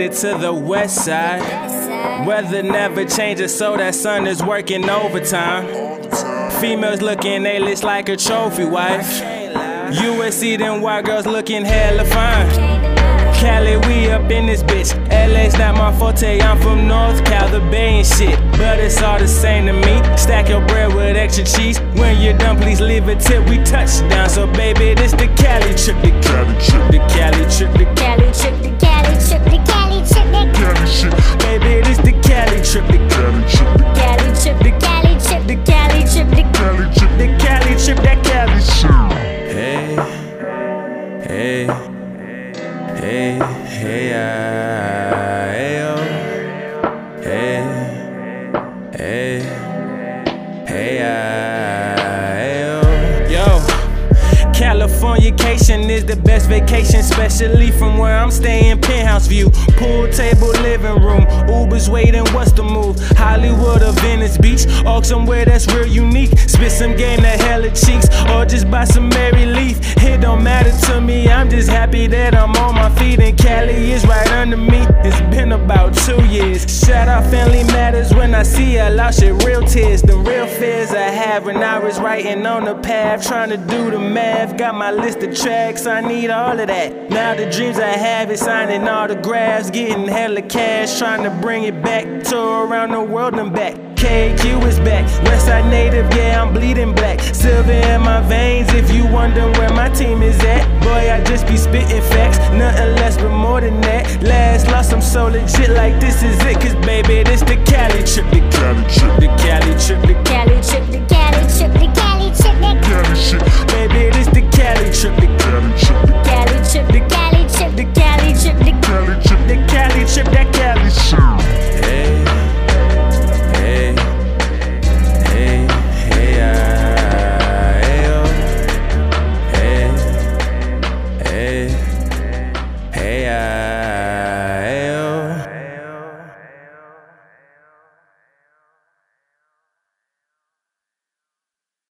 it to the west side. Weather never changes, so that sun is working overtime. Females looking A-list like a trophy wife. USC, them white girls looking hella fine. Cali, we up in this bitch. LA's not my forte, I'm from North Cal, the Bay and shit. But it's all the same to me. Stack your bread with extra cheese. When you're done, please leave a tip. We touch down, so baby, this the Cali trip, the Cali trip, the Cali trip, the Cali Californication is the best vacation, especially from where I'm staying. Penthouse view, pool table, living room. Uber's waiting, what's the move? Hollywood or Venice Beach, or somewhere that's real unique. Spit some game that hella cheeks, or just buy some Mary Leaf. It happy that I'm on my feet and Cali is right under me. It's been about two years. Shout out Family Matters when I see a lot shit, real tears. The real fears I have when I was writing on the path, trying to do the math. Got my list of tracks, I need all of that. Now the dreams I have is signing autographs, getting hella cash, trying to bring it back. Tour around the world and back. KQ is back. Westside native, yeah, I'm bleeding black. Silver in my veins, if you wonder where my team is so legit like this is it, cause baby, this the Cali trip, the Cali trip, the Cali trip, the Cali